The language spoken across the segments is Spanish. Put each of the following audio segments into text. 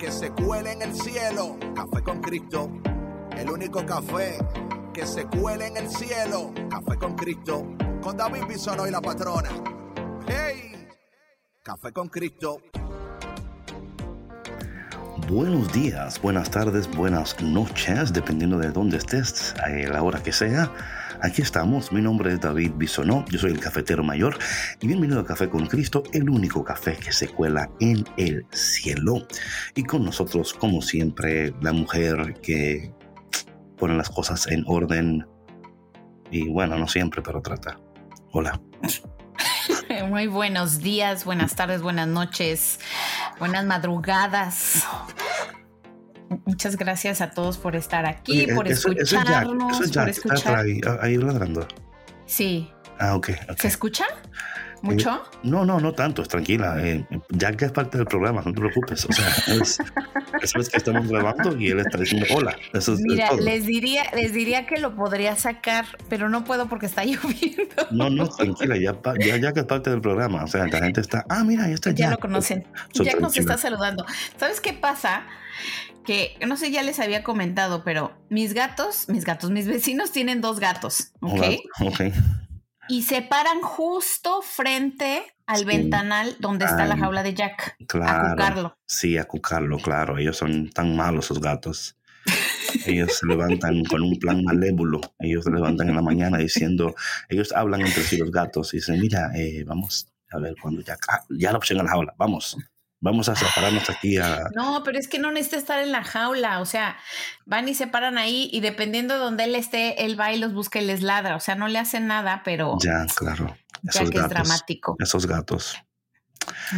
que se cuele en el cielo. Café con Cristo, el único café que se cuele en el cielo. Café con Cristo, con David Bisono y la patrona. ¡Hey! Café con Cristo. Buenos días, buenas tardes, buenas noches, dependiendo de dónde estés, a la hora que sea. Aquí estamos, mi nombre es David Bisonó, yo soy el cafetero mayor y bienvenido a Café con Cristo, el único café que se cuela en el cielo. Y con nosotros, como siempre, la mujer que pone las cosas en orden y bueno, no siempre, pero trata. Hola. Muy buenos días, buenas tardes, buenas noches, buenas madrugadas. Muchas gracias a todos por estar aquí, por escucharnos, por escuchar. Ahí, ahí, ladrando. Sí. Ah, ok. ¿Se escucha? ¿Mucho? Eh, no, no, no tanto, tranquila. Eh, ya que es parte del programa, no te preocupes. O sea, es, es que estamos grabando y él está diciendo hola. Mira, les diría, les diría que lo podría sacar, pero no puedo porque está lloviendo. No, no, tranquila, ya, ya, que es parte del programa. O sea, la gente está, ah, mira, ya está ya. Ya lo conocen. ya nos está saludando. ¿Sabes qué pasa? Que no sé, ya les había comentado, pero mis gatos, mis gatos, mis vecinos tienen dos gatos, ¿ok? ok. Y se paran justo frente al ventanal donde está la jaula de Jack. Claro. A cucarlo. Sí, a cucarlo, claro. Ellos son tan malos esos gatos. Ellos se levantan con un plan malévolo. Ellos se levantan en la mañana diciendo, ellos hablan entre sí los gatos y dicen, mira, eh, vamos a ver cuando Jack, ah, ya la opción a la jaula, vamos. Vamos a separarnos aquí a... No, pero es que no necesita estar en la jaula, o sea, van y se paran ahí y dependiendo de donde él esté, él va y los busca y les ladra, o sea, no le hacen nada, pero... Ya, claro. ya que es dramático. Esos gatos.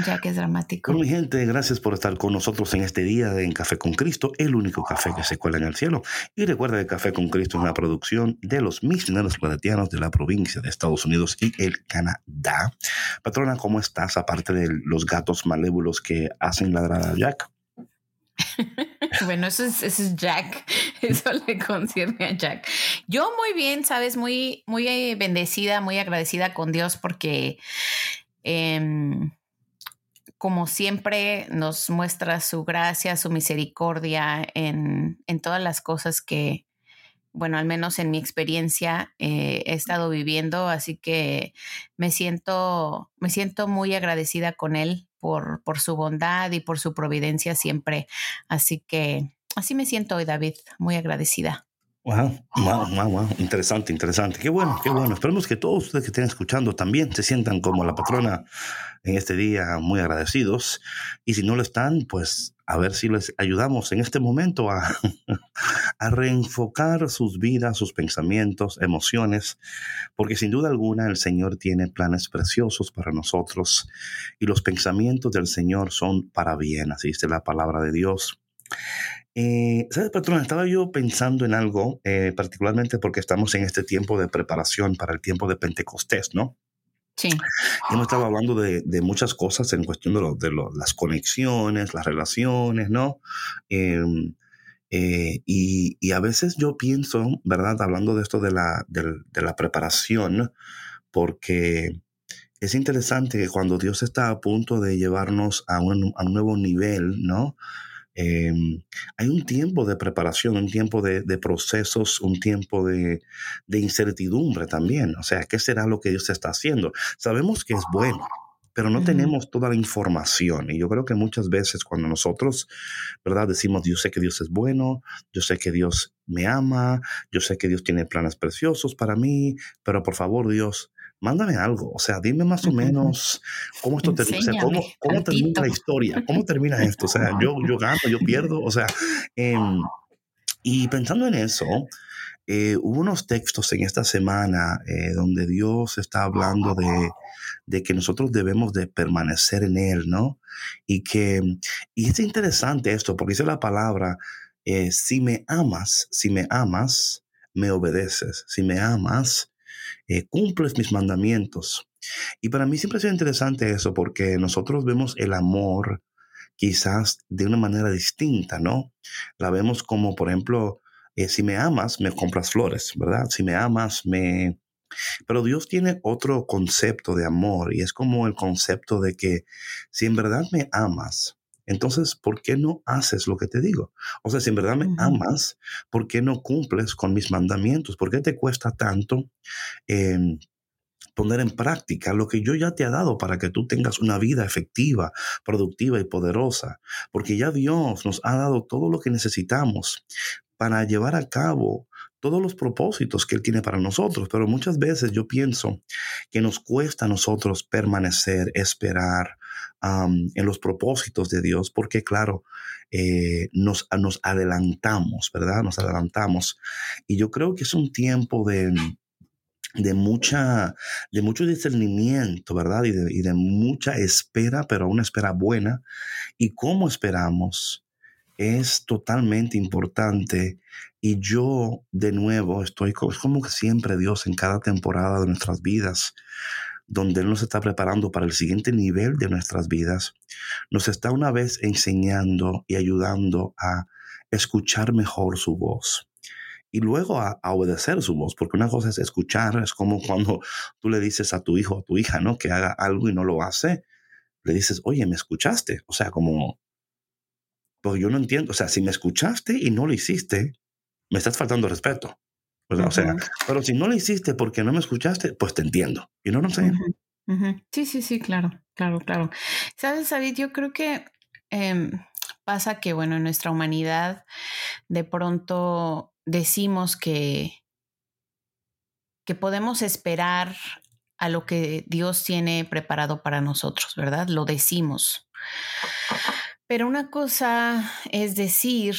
Ya que es dramático. Bueno, mi gente, gracias por estar con nosotros en este día de En Café con Cristo, el único café que se cuela en el cielo. Y recuerda que Café con Cristo es una producción de los misioneros claretianos de la provincia de Estados Unidos y el Canadá. Patrona, ¿cómo estás? Aparte de los gatos malévolos que hacen ladrar a Jack. bueno, eso es, eso es, Jack. Eso le concierne a Jack. Yo muy bien, sabes, muy, muy eh, bendecida, muy agradecida con Dios porque eh, como siempre, nos muestra su gracia, su misericordia en, todas las cosas que, bueno, al menos en mi experiencia eh, he estado viviendo, así que me siento, me siento muy agradecida con él por, por su bondad y por su providencia siempre. Así que así me siento hoy, David, muy agradecida. Wow, wow, wow, wow, interesante, interesante. Qué bueno, qué bueno. Esperemos que todos ustedes que estén escuchando también se sientan como la patrona en este día, muy agradecidos. Y si no lo están, pues a ver si les ayudamos en este momento a, a reenfocar sus vidas, sus pensamientos, emociones, porque sin duda alguna el Señor tiene planes preciosos para nosotros y los pensamientos del Señor son para bien, así dice la palabra de Dios. Eh, ¿Sabes, patrón? Estaba yo pensando en algo, eh, particularmente porque estamos en este tiempo de preparación para el tiempo de Pentecostés, ¿no? Sí. Hemos estado hablando de, de muchas cosas en cuestión de, lo, de las conexiones, las relaciones, ¿no? Em, eh, y, y, a veces yo pienso, ¿verdad? Hablando de esto de la, de, de la preparación, porque es interesante que cuando Dios está a punto de llevarnos a un, a un nuevo nivel, ¿no? Em, hay un tiempo de preparación, un tiempo de, procesos, un tiempo de, incertidumbre también. O sea, ¿qué será lo que Dios está haciendo? Sabemos que es bueno, pero no tenemos toda la información. Y yo creo que muchas veces cuando nosotros, ¿verdad? Decimos, yo sé que Dios es bueno, yo sé que Dios me ama, yo sé que Dios tiene planes preciosos para mí, pero por favor, Dios, mándame algo, o sea, dime más o menos cómo esto termina, cómo, termina la historia, cómo termina esto, o sea, yo, yo gano, yo pierdo, o sea, em, y pensando en eso, eh, hubo unos textos en esta semana eh, donde Dios está hablando de, de, que nosotros debemos de permanecer en Él, ¿no? Y que, y es interesante esto, porque dice la palabra, eh, si me amas, si me amas, me obedeces, si me amas, cumples mis mandamientos. Y para mí siempre ha sido interesante eso, porque nosotros vemos el amor quizás de una manera distinta, ¿no? La vemos como, por ejemplo, eh, si me amas, me compras flores, ¿verdad? Si me amas, me... Pero Dios tiene otro concepto de amor y es como el concepto de que si en verdad me amas, entonces, ¿por qué no haces lo que te digo? O sea, si en verdad me amas, ¿por qué no cumples con mis mandamientos? ¿Por qué te cuesta tanto em, poner en práctica lo que yo ya te he dado para que tú tengas una vida efectiva, productiva y poderosa? Porque ya Dios nos ha dado todo lo que necesitamos para llevar a cabo todos los propósitos que Él tiene para nosotros, pero muchas veces yo pienso que nos cuesta a nosotros permanecer, esperar en los propósitos de Dios, porque claro, eh, nos, nos adelantamos, ¿verdad? Nos adelantamos. Y yo creo que es un tiempo de, de mucha, de mucho discernimiento, ¿verdad? Y de, y de, mucha espera, pero una espera buena. ¿Y cómo esperamos? Es totalmente importante y yo de nuevo estoy es como que siempre Dios en cada temporada de nuestras vidas donde Él nos está preparando para el siguiente nivel de nuestras vidas, nos está una vez enseñando y ayudando a escuchar mejor su voz y luego a, obedecer su voz, porque una cosa es escuchar, es como cuando tú le dices a tu hijo o a tu hija, ¿no? Que haga algo y no lo hace, le dices, oye, ¿me escuchaste? O sea, como porque yo no entiendo, o sea, si me escuchaste y no lo hiciste, me estás faltando respeto. O sea, pero si no lo hiciste porque no me escuchaste, pues te entiendo. Y no, no sé. Sí, sí, sí, claro, claro, claro. Sabes, David, yo creo que em, pasa que, bueno, en nuestra humanidad de pronto decimos que, que podemos esperar a lo que Dios tiene preparado para nosotros, ¿verdad? Lo decimos. Pero una cosa es decir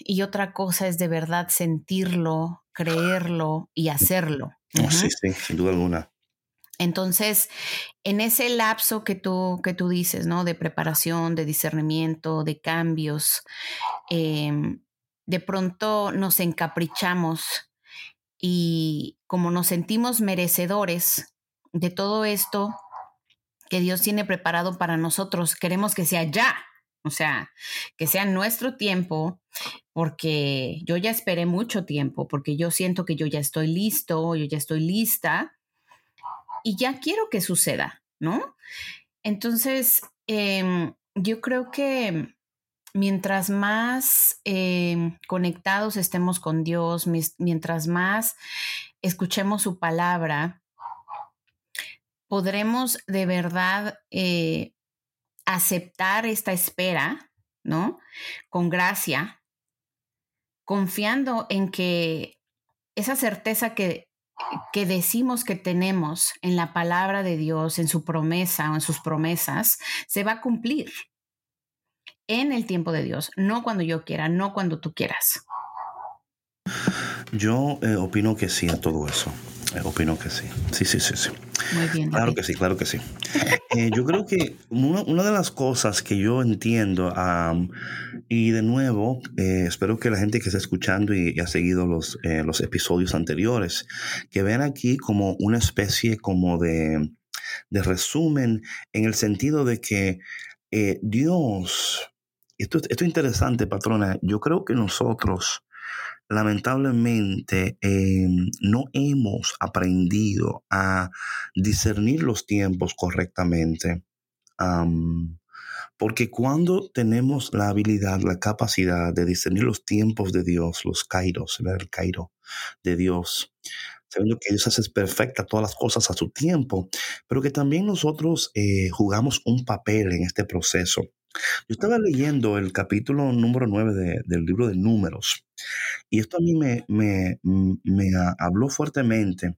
y otra cosa es de verdad sentirlo, creerlo y hacerlo. Oh, sí, sí, sin duda alguna. Entonces, en ese lapso que tú, que tú dices, ¿no? De preparación, de discernimiento, de cambios, em, de pronto nos encaprichamos y como nos sentimos merecedores de todo esto que Dios tiene preparado para nosotros, queremos que sea ya, o sea, que sea nuestro tiempo, porque yo ya esperé mucho tiempo, porque yo siento que yo ya estoy listo, yo ya estoy lista y ya quiero que suceda, ¿no? Entonces, em, yo creo que mientras más em, conectados estemos con Dios, mientras más escuchemos su palabra, podremos de verdad eh, aceptar esta espera, ¿no? Con gracia, confiando en que esa certeza que, que decimos que tenemos en la palabra de Dios, en su promesa o en sus promesas, se va a cumplir en el tiempo de Dios, no cuando yo quiera, no cuando tú quieras. Yo eh, opino que sí a todo eso. Eh, opino que sí. Sí, sí, sí, sí. Muy bien. Claro que sí, claro que sí. Eh, yo creo que una, de las cosas que yo entiendo, y de nuevo, eh, espero que la gente que está escuchando y, ha seguido los, los episodios anteriores, que vean aquí como una especie como de, de resumen en el sentido de que Dios, esto, esto es interesante, patrona, yo creo que nosotros lamentablemente eh, no hemos aprendido a discernir los tiempos correctamente. porque cuando tenemos la habilidad, la capacidad de discernir los tiempos de Dios, los kairos, el kairo de Dios, sabiendo que Dios hace perfecta todas las cosas a su tiempo, pero que también nosotros eh, jugamos un papel en este proceso. Yo estaba leyendo el capítulo número 9 del libro de números y esto a mí me, me, me habló fuertemente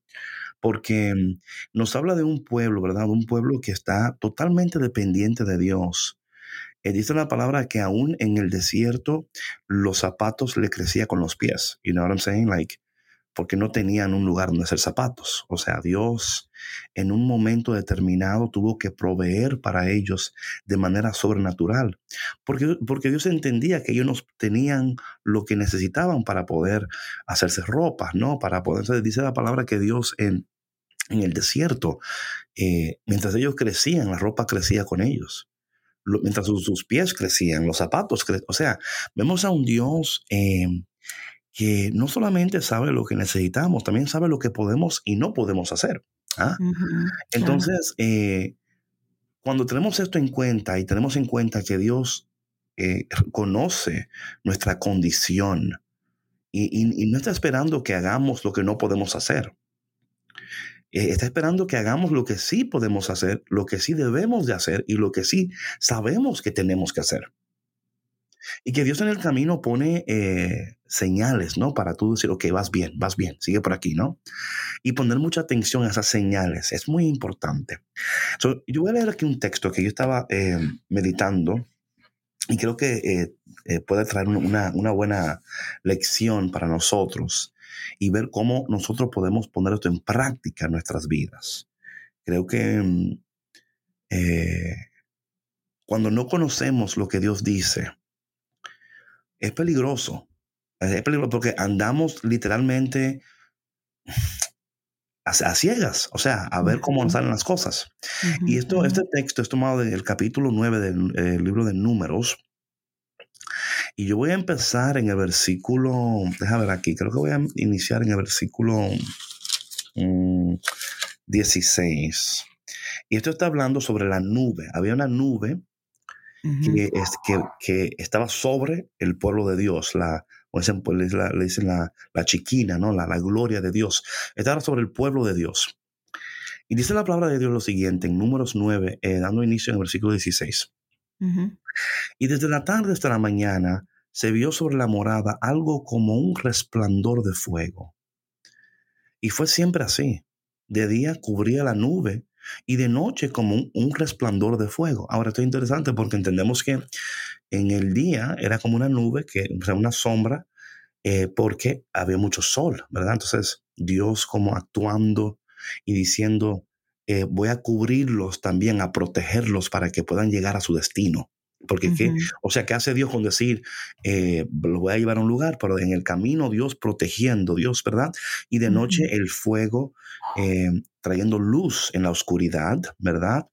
porque mm, nos habla de un pueblo, ¿verdad? Un pueblo que está totalmente dependiente de Dios. Eh, dice la palabra que aún en el desierto los zapatos le crecía con los pies. You know what I'm saying? Like, porque no tenían un lugar donde hacer zapatos. O sea, Dios en un momento determinado tuvo que proveer para ellos de manera sobrenatural, porque, porque Dios entendía que ellos no tenían lo que necesitaban para poder hacerse ropa, ¿no? Para poder, dice la palabra que Dios en, en el desierto, eh, mientras ellos crecían, la ropa crecía con ellos. mientras sus, pies crecían, los zapatos crecían. O sea, vemos a un Dios eh, que no solamente sabe lo que necesitamos, también sabe lo que podemos y no podemos hacer. ¿ah? Entonces, eh, cuando tenemos esto en cuenta y tenemos en cuenta que Dios eh, conoce nuestra condición y, no está esperando que hagamos lo que no podemos hacer. Eh, está esperando que hagamos lo que sí podemos hacer, lo que sí debemos de hacer y lo que sí sabemos que tenemos que hacer. Y que Dios en el camino pone eh, señales, ¿no? Para tú decir, ok, vas bien, vas bien, sigue por aquí, ¿no? Y poner mucha atención a esas señales es muy importante. yo voy a leer aquí un texto que yo estaba eh, meditando y creo que eh, puede traer una, una, buena lección para nosotros y ver cómo nosotros podemos poner esto en práctica en nuestras vidas. Creo que mm, cuando no conocemos lo que Dios dice, es peligroso. Es peligroso porque andamos literalmente a, ciegas, o sea, a ver cómo salen las cosas. y esto, este texto es tomado del capítulo 9 del eh, libro de Números. Y yo voy a empezar en el versículo, déjame ver aquí, creo que voy a iniciar en el versículo 16. Mm, y esto está hablando sobre la nube. Había una nube que, es, que, que, estaba sobre el pueblo de Dios, la, pues, le dicen la, la, chiquina, ¿no? La, la, gloria de Dios. Estaba sobre el pueblo de Dios. Y dice la palabra de Dios lo siguiente, en números 9, eh, dando inicio en el versículo 16. Y desde la tarde hasta la mañana se vio sobre la morada algo como un resplandor de fuego. Y fue siempre así. De día cubría la nube y de noche como un, resplandor de fuego. Ahora esto es interesante porque entendemos que en el día era como una nube, que, o sea, una sombra, eh, porque había mucho sol, ¿verdad? Entonces Dios como actuando y diciendo, eh, voy a cubrirlos también, a protegerlos para que puedan llegar a su destino. Porque, ¿qué? o sea, ¿qué hace Dios con decir, eh, los voy a llevar a un lugar, pero en el camino Dios protegiendo, Dios, ¿verdad? Y de noche el fuego trayendo luz en la oscuridad, ¿verdad?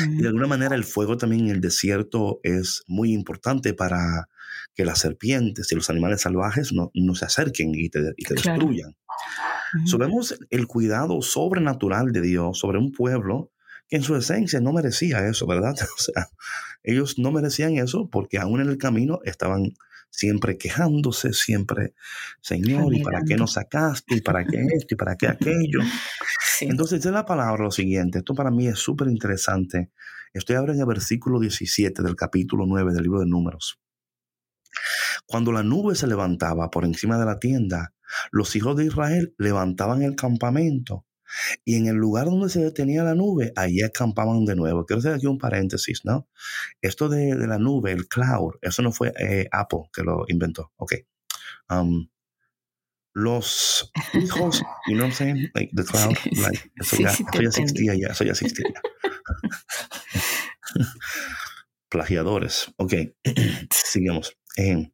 Y de alguna manera el fuego también en el desierto es muy importante para que las serpientes y los animales salvajes no, se acerquen y te, destruyan. Sabemos el cuidado sobrenatural de Dios sobre un pueblo que en su esencia no merecía eso, ¿verdad? O sea, ellos no merecían eso porque aún en el camino estaban siempre quejándose, siempre, Señor, ¿y para qué nos sacaste? ¿Y para qué esto? ¿Y para qué aquello? Entonces, dice la palabra lo siguiente, esto para mí es súper interesante. Estoy ahora en el versículo 17 del capítulo 9 del libro de Números. Cuando la nube se levantaba por encima de la tienda, los hijos de Israel levantaban el campamento y en el lugar donde se detenía la nube, allí acampaban de nuevo. Quiero hacer aquí un paréntesis, ¿no? Esto de, la nube, el cloud, eso no fue eh, Apple que lo inventó. Ok. Um, los hijos, you know what I'm saying? Like the cloud, like, eso, ya, existía ya, eso ya existía Plagiadores. Ok, sigamos. Eh,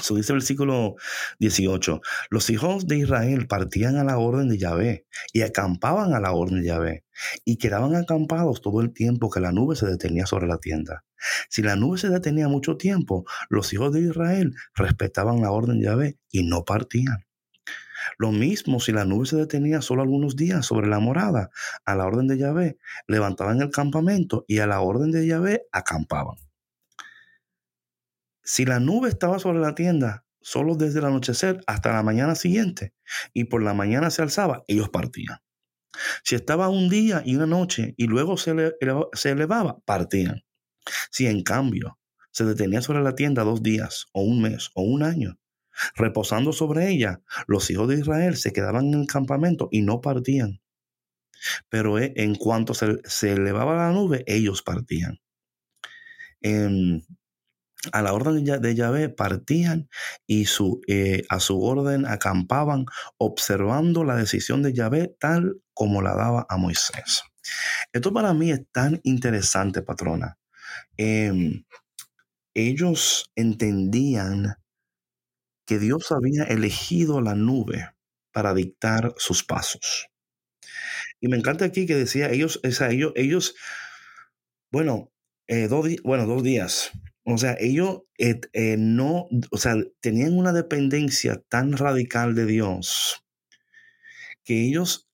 So dice el versículo 18, los hijos de Israel partían a la orden de Yahvé y acampaban a la orden de Yahvé y quedaban acampados todo el tiempo que la nube se detenía sobre la tienda. Si la nube se detenía mucho tiempo, los hijos de Israel respetaban la orden de Yahvé y no partían. Lo mismo si la nube se detenía solo algunos días sobre la morada, a la orden de Yahvé, levantaban el campamento y a la orden de Yahvé acampaban. Si la nube estaba sobre la tienda solo desde el anochecer hasta la mañana siguiente y por la mañana se alzaba, ellos partían. Si estaba un día y una noche y luego se, elevaba, partían. Si en cambio se detenía sobre la tienda dos días o un mes o un año, reposando sobre ella, los hijos de Israel se quedaban en el campamento y no partían. Pero eh, en cuanto se, elevaba la nube, ellos partían. A la orden de Yahvé partían y su, eh, a su orden acampaban, observando la decisión de Yahvé tal como la daba a Moisés. Esto para mí es tan interesante, patrona. Em, ellos entendían que Dios había elegido la nube para dictar sus pasos. Y me encanta aquí que decía, ellos, o ellos, ellos bueno, eh, dos, bueno, dos días. O sea, ellos eh, no, o sea, tenían una dependencia tan radical de Dios que ellos,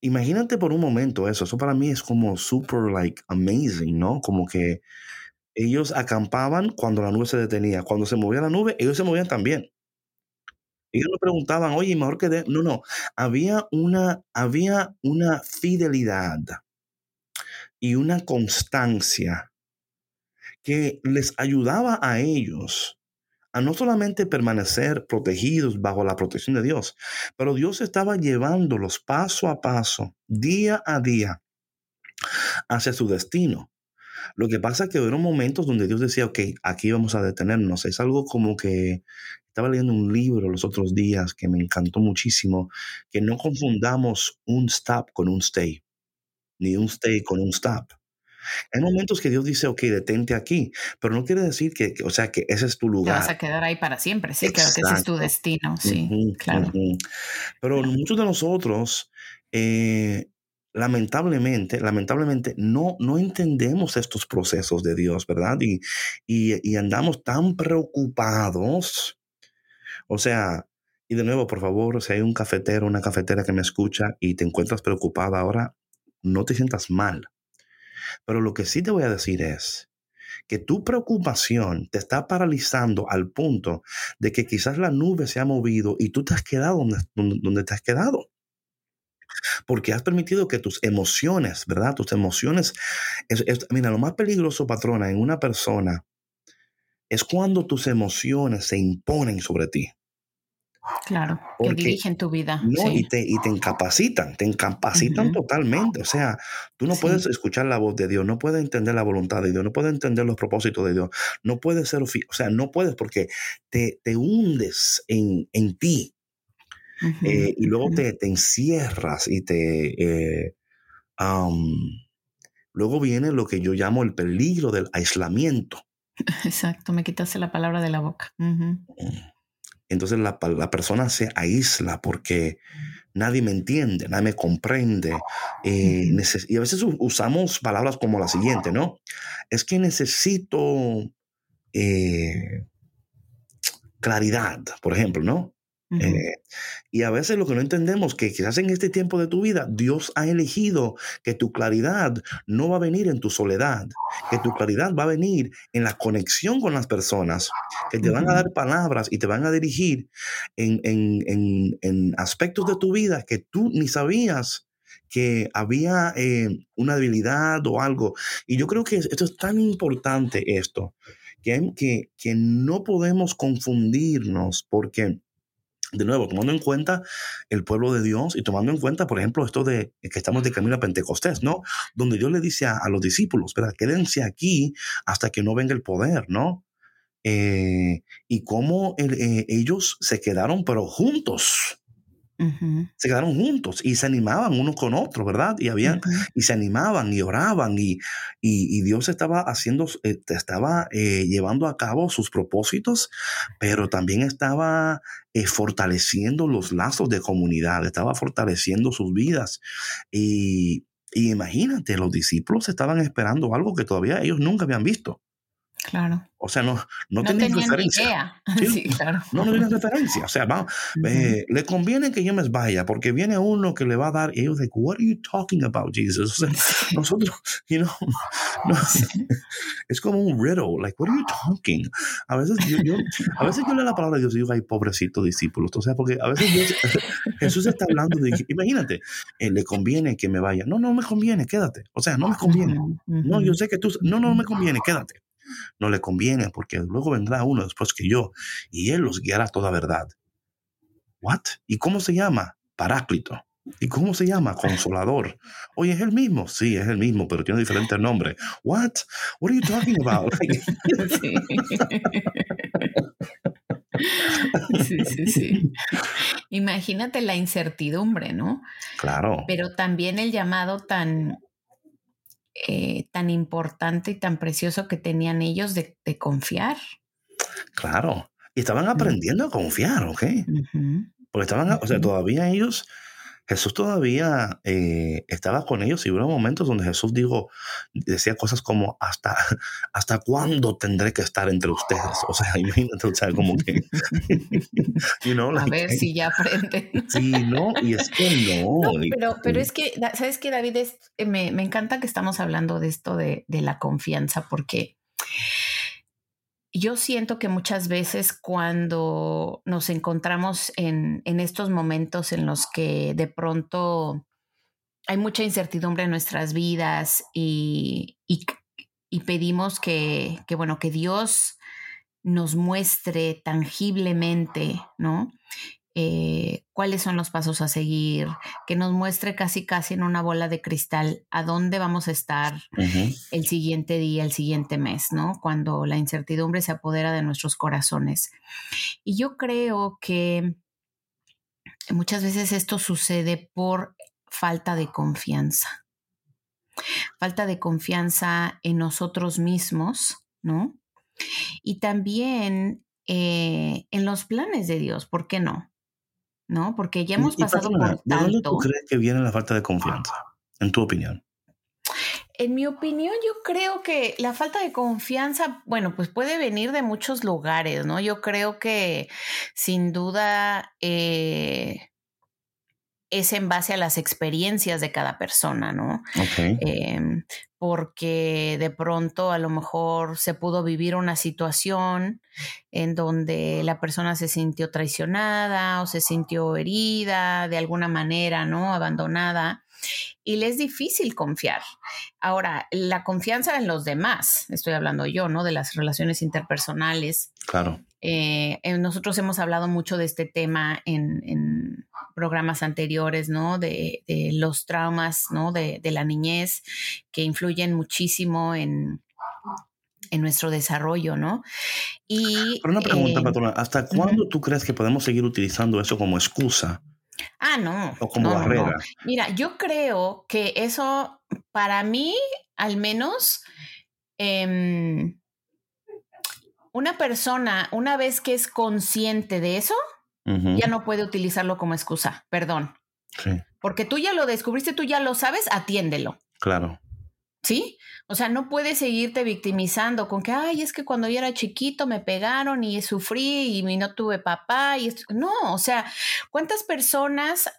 imagínate por un momento eso, eso para mí es como super, like, amazing, ¿no? Como que ellos acampaban cuando la nube se detenía. Cuando se movía la nube, ellos se movían también. Ellos no preguntaban, oye, mejor que de... No, no. Había una, había una fidelidad y una constancia que les ayudaba a ellos a no solamente permanecer protegidos bajo la protección de Dios, pero Dios estaba llevándolos paso a paso, día a día, hacia su destino. Lo que pasa es que hubo momentos donde Dios decía, ok, aquí vamos a detenernos. Es algo como que estaba leyendo un libro los otros días que me encantó muchísimo, que no confundamos un stop con un stay, ni un stay con un stop. Hay momentos que Dios dice, ok, detente aquí, pero no quiere decir que, o sea, que ese es tu lugar. Te vas a quedar ahí para siempre, sí, creo que ese es tu destino, sí, claro. Pero muchos de nosotros, eh, lamentablemente, lamentablemente, no, no entendemos estos procesos de Dios, ¿verdad? Y, y, y andamos tan preocupados. O sea, y de nuevo, por favor, si hay un cafetero, una cafetera que me escucha y te encuentras preocupada ahora, no te sientas mal pero lo que sí te voy a decir es que tu preocupación te está paralizando al punto de que quizás la nube se ha movido y tú te has quedado donde, te has quedado. Porque has permitido que tus emociones, ¿verdad? Tus emociones, mira, lo más peligroso, patrona, en una persona es cuando tus emociones se imponen sobre ti. Claro, que dirigen tu vida. y, te, y te incapacitan, te incapacitan totalmente. O sea, tú no puedes escuchar la voz de Dios, no puedes entender la voluntad de Dios, no puedes entender los propósitos de Dios, no puedes ser, o sea, no puedes porque te, te hundes en, en ti. Eh, y luego te, te, encierras y te... Eh, luego viene lo que yo llamo el peligro del aislamiento. Exacto, me quitaste la palabra de la boca. Entonces la, persona se aísla porque nadie me entiende, nadie me comprende. Eh, y a veces usamos palabras como la siguiente, ¿no? Es que necesito eh, claridad, por ejemplo, ¿no? Eh, y a veces lo que no entendemos que quizás en este tiempo de tu vida Dios ha elegido que tu claridad no va a venir en tu soledad, que tu claridad va a venir en la conexión con las personas, que te van a dar palabras y te van a dirigir en, en, aspectos de tu vida que tú ni sabías que había eh, una debilidad o algo. Y yo creo que esto es tan importante esto, que, que, que no podemos confundirnos porque de nuevo, tomando en cuenta el pueblo de Dios y tomando en cuenta, por ejemplo, esto de que estamos de camino a Pentecostés, ¿no? Donde Dios le dice a, los discípulos, ¿verdad? Quédense aquí hasta que no venga el poder, ¿no? Eh, y cómo eh, ellos se quedaron, pero juntos. Se quedaron juntos y se animaban unos con otros, ¿verdad? Y habían, y se animaban y oraban y, y, Dios estaba haciendo, eh, estaba llevando a cabo sus propósitos, pero también estaba fortaleciendo los lazos de comunidad, estaba fortaleciendo sus vidas. Y, y imagínate, los discípulos estaban esperando algo que todavía ellos nunca habían visto. Claro. O sea, no, no, tenían referencia. Sí, claro. No, no tenían referencia. O sea, vamos, eh, le conviene que yo me vaya porque viene uno que le va a dar. Y ellos dicen, What are you talking about, Jesus? O sea, nosotros, you know, no, es como un riddle. Like, what are you talking? A veces yo, yo, a veces yo leo la palabra de Dios y digo, ay, pobrecito discípulos. O sea, porque a veces Jesús está hablando de, imagínate, eh, le conviene que me vaya. No, no me conviene, quédate. O sea, no me conviene. No, yo sé que tú, no, no me conviene, quédate no le conviene porque luego vendrá uno después que yo y él los guiará toda verdad. ¿What? ¿Y cómo se llama? Paráclito. ¿Y cómo se llama? Consolador. Oye, es el mismo. Sí, es el mismo, pero tiene diferente nombre. What? What are you talking about? Sí. sí, sí, Imagínate la incertidumbre, ¿no? Claro. Pero también el llamado tan, eh, tan importante y tan precioso que tenían ellos de, confiar. Claro. Y estaban aprendiendo a confiar, ¿ok? Porque estaban, o sea, todavía ellos Jesús todavía eh, estaba con ellos y hubo momentos donde Jesús dijo, decía cosas como, ¿hasta, hasta cuándo tendré que estar entre ustedes? O sea, imagínate, o sea, como que, A ver si ya aprenden. sí, no, y es que no. pero, pero es que, ¿sabes qué, David? Es, eh, me, me, encanta que estamos hablando de esto de, de la confianza porque yo siento que muchas veces cuando nos encontramos en, estos momentos en los que de pronto hay mucha incertidumbre en nuestras vidas y, pedimos que, que, bueno, que Dios nos muestre tangiblemente, ¿no? Eh, cuáles son los pasos a seguir, que nos muestre casi casi en una bola de cristal a dónde vamos a estar el siguiente día, el siguiente mes, ¿no? Cuando la incertidumbre se apodera de nuestros corazones. Y yo creo que muchas veces esto sucede por falta de confianza. Falta de confianza en nosotros mismos, ¿no? Y también eh, en los planes de Dios, ¿por qué no? ¿No? Porque ya hemos pasado por tanto. ¿De dónde tú crees que viene la falta de confianza, en tu opinión? En mi opinión, yo creo que la falta de confianza, bueno, pues puede venir de muchos lugares, ¿no? Yo creo que sin duda eh, es en base a las experiencias de cada persona, ¿no? Em, porque de pronto a lo mejor se pudo vivir una situación en donde la persona se sintió traicionada o se sintió herida de alguna manera, ¿no? Abandonada. Y le es difícil confiar. Ahora, la confianza en los demás, estoy hablando yo, ¿no? De las relaciones interpersonales. Claro. Eh, eh, nosotros hemos hablado mucho de este tema en, programas anteriores, ¿no? De, los traumas, ¿no? De, la niñez que influyen muchísimo en, en nuestro desarrollo, ¿no? Y, Pero una pregunta, eh, patrona, ¿hasta cuándo tú crees que podemos seguir utilizando eso como excusa? Ah, no. O como barrera. Mira, yo creo que eso, para mí, al menos, em, una persona, una vez que es consciente de eso, ya no puede utilizarlo como excusa, perdón. Sí. Porque tú ya lo descubriste, tú ya lo sabes, atiéndelo. Claro. ¿Sí? O sea, no puedes seguirte victimizando con que, ay, es que cuando yo era chiquito me pegaron y sufrí y no tuve papá y esto. No, o sea, ¿cuántas personas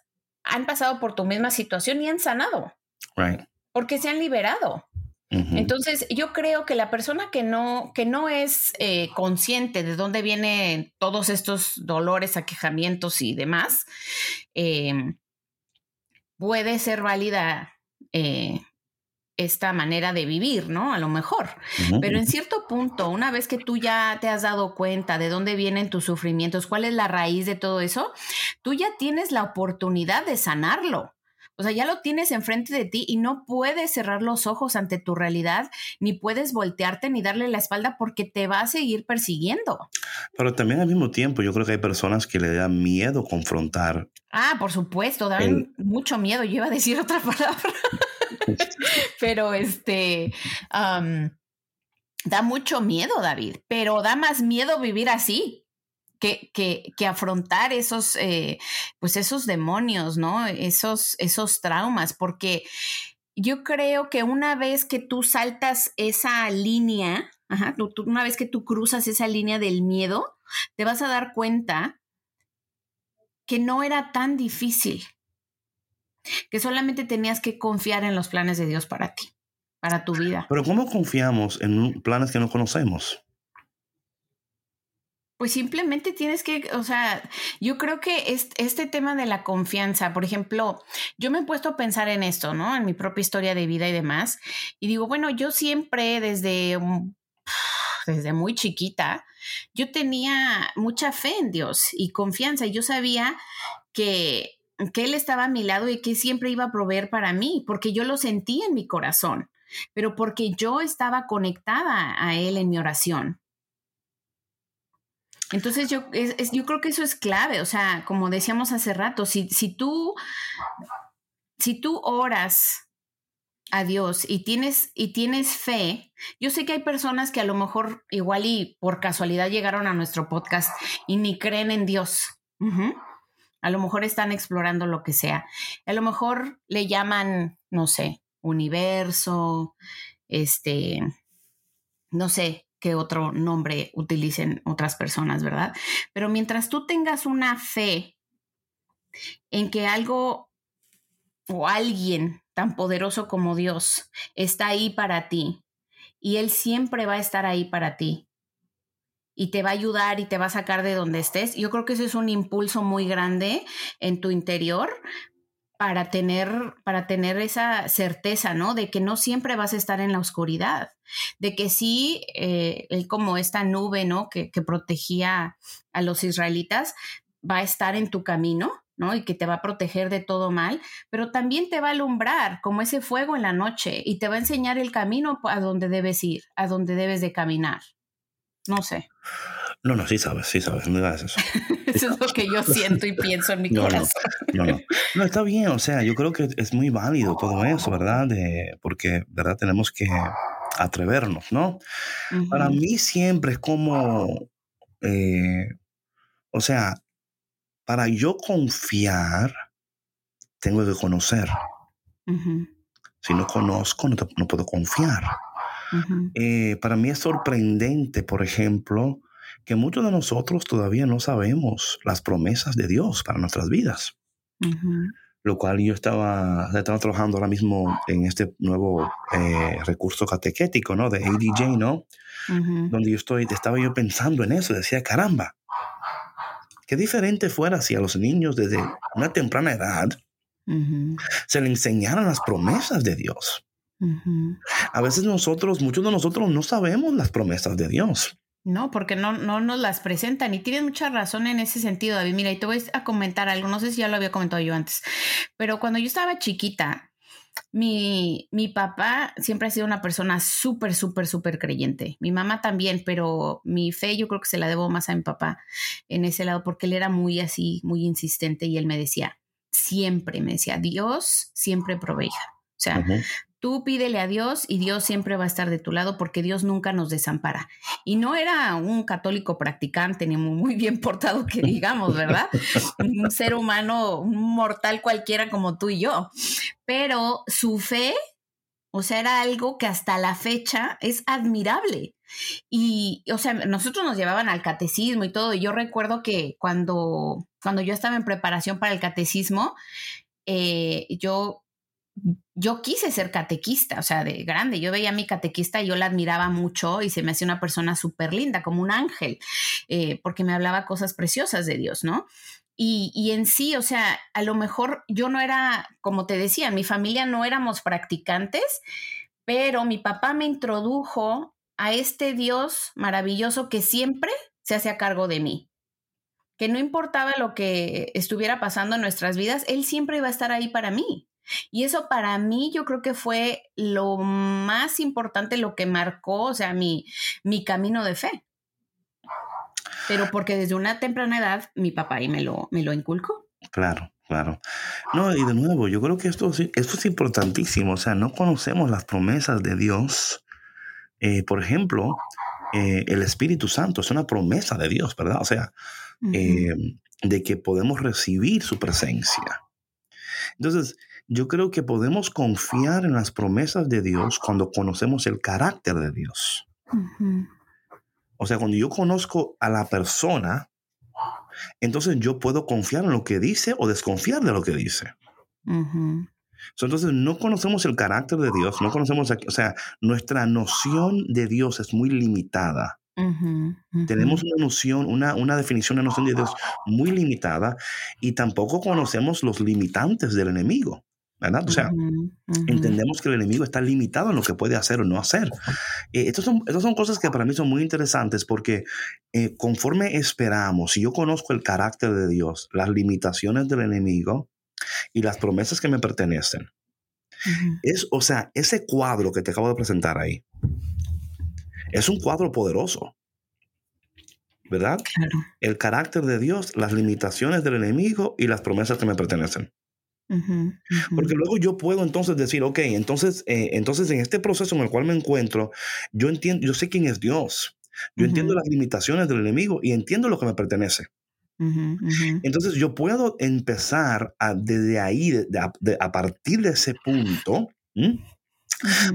han pasado por tu misma situación y han sanado? Right. Porque se han liberado. Entonces, yo creo que la persona que no, que no es eh, consciente de dónde vienen todos estos dolores, aquejamientos y demás, em, puede ser válida eh, esta manera de vivir, ¿no? A lo mejor. Pero en cierto punto, una vez que tú ya te has dado cuenta de dónde vienen tus sufrimientos, cuál es la raíz de todo eso, tú ya tienes la oportunidad de sanarlo. O sea, ya lo tienes enfrente de ti y no puedes cerrar los ojos ante tu realidad, ni puedes voltearte ni darle la espalda porque te va a seguir persiguiendo. Pero también al mismo tiempo, yo creo que hay personas que le dan miedo confrontar. Ah, por supuesto, dan mucho miedo. Yo iba a decir otra palabra. pero este. da mucho miedo, David, pero da más miedo vivir así que, que, afrontar esos, eh, pues esos demonios, ¿no? Esos, esos traumas, porque yo creo que una vez que tú saltas esa línea, una vez que tú cruzas esa línea del miedo, te vas a dar cuenta que no era tan difícil, que solamente tenías que confiar en los planes de Dios para ti, para tu vida. Pero ¿cómo confiamos en planes que no conocemos? Pues simplemente tienes que, o sea, yo creo que este, tema de la confianza, por ejemplo, yo me he puesto a pensar en esto, ¿no? En mi propia historia de vida y demás. Y digo, bueno, yo siempre desde, desde muy chiquita, yo tenía mucha fe en Dios y confianza. Y yo sabía que que Él estaba a mi lado y que siempre iba a proveer para mí, porque yo lo sentí en mi corazón, pero porque yo estaba conectada a Él en mi oración. Entonces yo, yo creo que eso es clave, o sea, como decíamos hace rato, si, si tú, si tú oras a Dios y tienes, y tienes fe, yo sé que hay personas que a lo mejor igual y por casualidad llegaron a nuestro podcast y ni creen en Dios. A lo mejor están explorando lo que sea. A lo mejor le llaman, no sé, universo, este, no sé qué otro nombre utilicen otras personas, ¿verdad? Pero mientras tú tengas una fe en que algo o alguien tan poderoso como Dios está ahí para ti y Él siempre va a estar ahí para ti y te va a ayudar y te va a sacar de donde estés. Yo creo que ese es un impulso muy grande en tu interior para tener, para tener esa certeza, ¿no? De que no siempre vas a estar en la oscuridad, de que sí, eh, como esta nube, ¿no? Que, que protegía a los israelitas, va a estar en tu camino, ¿no? Y que te va a proteger de todo mal, pero también te va a alumbrar como ese fuego en la noche y te va a enseñar el camino a donde debes ir, a donde debes de caminar. No sé. No, no, sí sabes, sí sabes, no digas eso. eso es lo que yo siento y pienso en mi corazón. No, no, no, está bien, o sea, yo creo que es muy válido todo eso, ¿verdad? porque, ¿verdad? Tenemos que atrevernos, ¿no? Para mí siempre es como, eh, o sea, para yo confiar, tengo que conocer. Si no conozco, no puedo confiar. Eh, para mí es sorprendente, por ejemplo, que muchos de nosotros todavía no sabemos las promesas de Dios para nuestras vidas. Lo cual yo estaba, estaba, trabajando ahora mismo en este nuevo eh, recurso catequético, ¿no? De ADJ, ¿no? Donde yo estoy, estaba yo pensando en eso, decía, caramba, qué diferente fuera si a los niños desde una temprana edad se le enseñaran las promesas de Dios. A veces nosotros, muchos de nosotros no sabemos las promesas de Dios. No, porque no, no nos las presentan y tienes mucha razón en ese sentido, David. Mira, y te voy a comentar algo, no sé si ya lo había comentado yo antes, pero cuando yo estaba chiquita, mi, mi papá siempre ha sido una persona súper, súper, súper creyente. Mi mamá también, pero mi fe yo creo que se la debo más a mi papá en ese lado porque él era muy así, muy insistente y él me decía, siempre, me decía, Dios siempre proveja. O sea, Tú pídele a Dios y Dios siempre va a estar de tu lado porque Dios nunca nos desampara. Y no era un católico practicante ni muy bien portado que digamos, ¿verdad? un ser humano, un mortal cualquiera como tú y yo. Pero su fe, o sea, era algo que hasta la fecha es admirable. Y, o sea, nosotros nos llevaban al catecismo y todo. Y yo recuerdo que cuando, cuando yo estaba en preparación para el catecismo, eh, yo yo quise ser catequista, o sea, de grande. Yo veía a mi catequista y yo la admiraba mucho y se me hacía una persona súper linda, como un ángel, eh, porque me hablaba cosas preciosas de Dios, ¿no? Y, y, en sí, o sea, a lo mejor yo no era, como te decía, mi familia no éramos practicantes, pero mi papá me introdujo a este Dios maravilloso que siempre se hace cargo de mí que no importaba lo que estuviera pasando en nuestras vidas, Él siempre iba a estar ahí para mí. Y eso para mí yo creo que fue lo más importante, lo que marcó, o sea, mi, mi camino de fe. Pero porque desde una temprana edad mi papá ahí me lo, me lo inculcó. Claro, claro. No, y de nuevo, yo creo que esto, esto es importantísimo. O sea, no conocemos las promesas de Dios. Eh, por ejemplo, eh, el Espíritu Santo es una promesa de Dios, ¿verdad? O sea, eh, de que podemos recibir su presencia. Entonces, yo creo que podemos confiar en las promesas de Dios cuando conocemos el carácter de Dios. O sea, cuando yo conozco a la persona, entonces yo puedo confiar en lo que dice o desconfiar de lo que dice. Entonces no conocemos el carácter de Dios, no conocemos, o sea, nuestra noción de Dios es muy limitada. Tenemos una noción, una, una definición de noción de Dios muy limitada y tampoco conocemos los limitantes del enemigo. ¿Verdad? O sea, entendemos que el enemigo está limitado en lo que puede hacer o no hacer. Eh, estas, son, son cosas que para mí son muy interesantes porque eh, conforme esperamos, si yo conozco el carácter de Dios, las limitaciones del enemigo, y las promesas que me pertenecen. Es, o sea, ese cuadro que te acabo de presentar ahí es un cuadro poderoso. ¿Verdad? El carácter de Dios, las limitaciones del enemigo y las promesas que me pertenecen. Porque luego yo puedo entonces decir, ok, entonces, eh, entonces en este proceso en el cual me encuentro, yo entiendo, yo sé quién es Dios, yo entiendo las limitaciones del enemigo y entiendo lo que me pertenece. Entonces yo puedo empezar a, desde ahí, a partir de ese punto,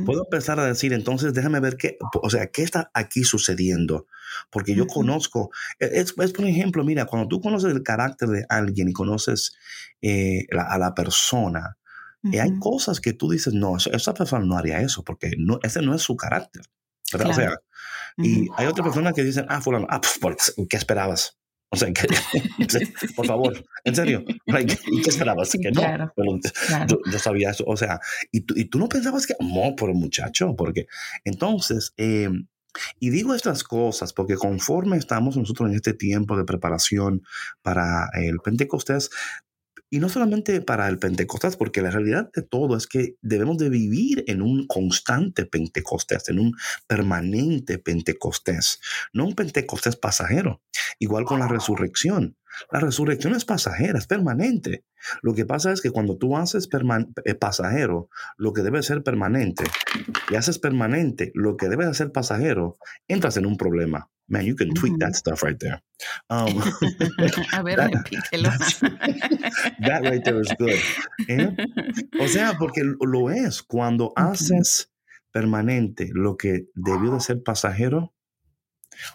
puedo empezar a decir, entonces déjame ver qué, o sea, qué está aquí sucediendo. Porque yo conozco, e, es, por ejemplo, mira, cuando tú conoces el carácter de alguien y conoces eh, a la persona, eh, hay cosas que tú dices, no, esa persona no haría eso, porque no, ese no es su carácter. O sea, y hay otras personas que dicen, ah, fulano, ah, pues, ¿qué esperabas? O sea, que, por favor, en serio, ¿y qué esperabas? que no. Yo, sabía eso. O sea, y tú, y tú no pensabas que amó por muchacho, porque entonces, eh, y digo estas cosas porque conforme estamos nosotros en este tiempo de preparación para el Pentecostés, y no solamente para el Pentecostés, porque la realidad de todo es que debemos de vivir en un constante Pentecostés, en un permanente Pentecostés, no un Pentecostés pasajero. Igual con la resurrección. La resurrección es pasajera, es permanente. Lo que pasa es que cuando tú haces eh, pasajero lo que debe ser permanente y haces permanente lo que debe ser pasajero, entras en un problema. Man, you can tweak that stuff right there. Um, A ver, that, that right there is good. ¿eh? O sea, porque lo es. Cuando haces permanente lo que debió de ser pasajero,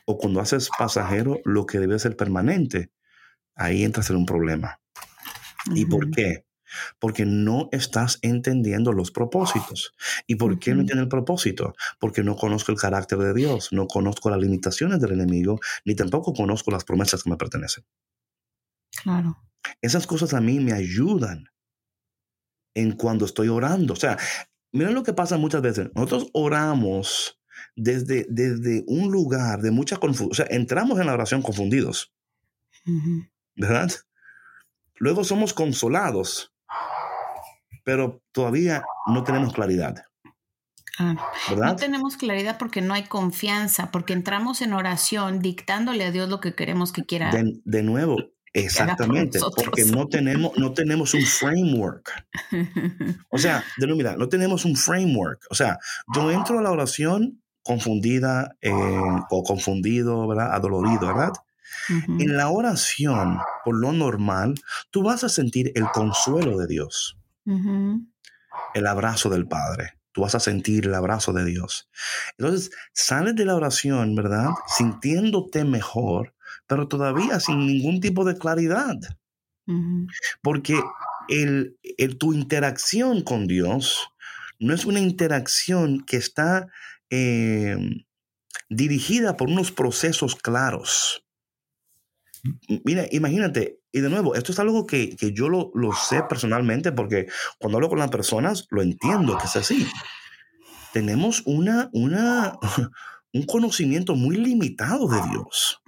o cuando haces pasajero lo que debe ser permanente, ahí entras en un problema. ¿Y por qué? Porque no estás entendiendo los propósitos. ¿Y por qué no entiendo el propósito? Porque no conozco el carácter de Dios, no conozco las limitaciones del enemigo, ni tampoco conozco las promesas que me pertenecen. Claro. Esas cosas a mí me ayudan en cuando estoy orando. O sea, miren lo que pasa muchas veces. Nosotros oramos desde, desde un lugar de mucha confusión. O sea, entramos en la oración confundidos. ¿Verdad? Luego somos consolados pero todavía no tenemos claridad. Ah, no tenemos claridad porque no hay confianza, porque entramos en oración dictándole a Dios lo que queremos que quiera. De, nuevo, exactamente, porque no tenemos, no tenemos un framework. O sea, de nuevo, mira, no tenemos un framework. O sea, yo entro a la oración confundida eh, o confundido, ¿verdad? Adolorido, ¿verdad? En la oración, por lo normal, tú vas a sentir el consuelo de Dios el abrazo del Padre. Tú vas a sentir el abrazo de Dios. Entonces, sales de la oración, ¿verdad? Sintiéndote mejor, pero todavía sin ningún tipo de claridad. Porque el, tu interacción con Dios no es una interacción que está em, dirigida por unos procesos claros. Mira, imagínate, y de nuevo, esto es algo que, yo lo, sé personalmente porque cuando hablo con las personas lo entiendo que es así. Tenemos una, una, un conocimiento muy limitado de Dios.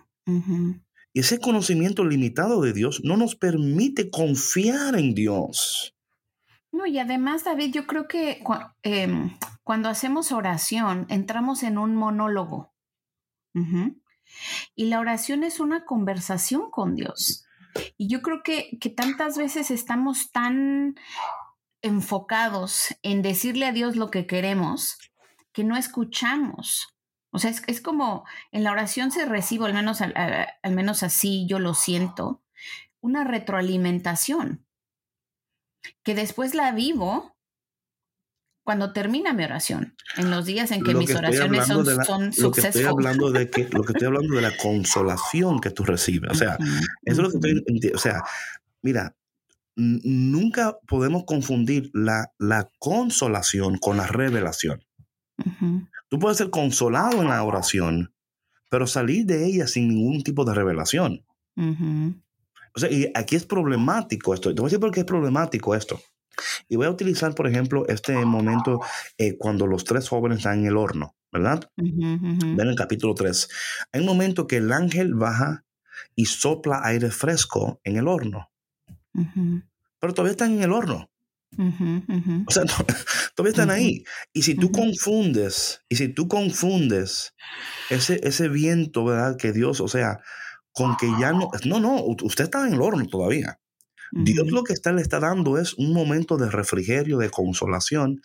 Y ese conocimiento limitado de Dios no nos permite confiar en Dios. No, y además, David, yo creo que em, cuando hacemos oración, entramos en un monólogo. Y la oración es una conversación con Dios. Y yo creo que, que tantas veces estamos tan enfocados en decirle a Dios lo que queremos que no escuchamos. O sea, es, como en la oración se recibe, al menos, al, menos así yo lo siento, una retroalimentación que después la vivo cuando termina mi oración, en los días en que mis oraciones son, son lo que estoy hablando de que Lo que estoy hablando de la consolación que tú recibes. O sea, eso es lo que estoy, o sea, mira, nunca podemos confundir la, la consolación con la revelación. Tú puedes ser consolado en la oración, pero salir de ella sin ningún tipo de revelación. O sea, y aquí es problemático esto. Te voy a decir por qué es problemático esto. Y voy a utilizar, por ejemplo, este momento eh, cuando los tres jóvenes están en el horno, ¿verdad? Ven el capítulo 3. Hay un momento que el ángel baja y sopla aire fresco en el horno. pero todavía están en el horno. O sea, todavía están ahí. Y si tú confundes, y si tú confundes ese, ese viento, ¿verdad? Que Dios, o sea, con que ya no, no, no, usted está en el horno todavía. Dios lo que está, le está dando es un momento de refrigerio, de consolación,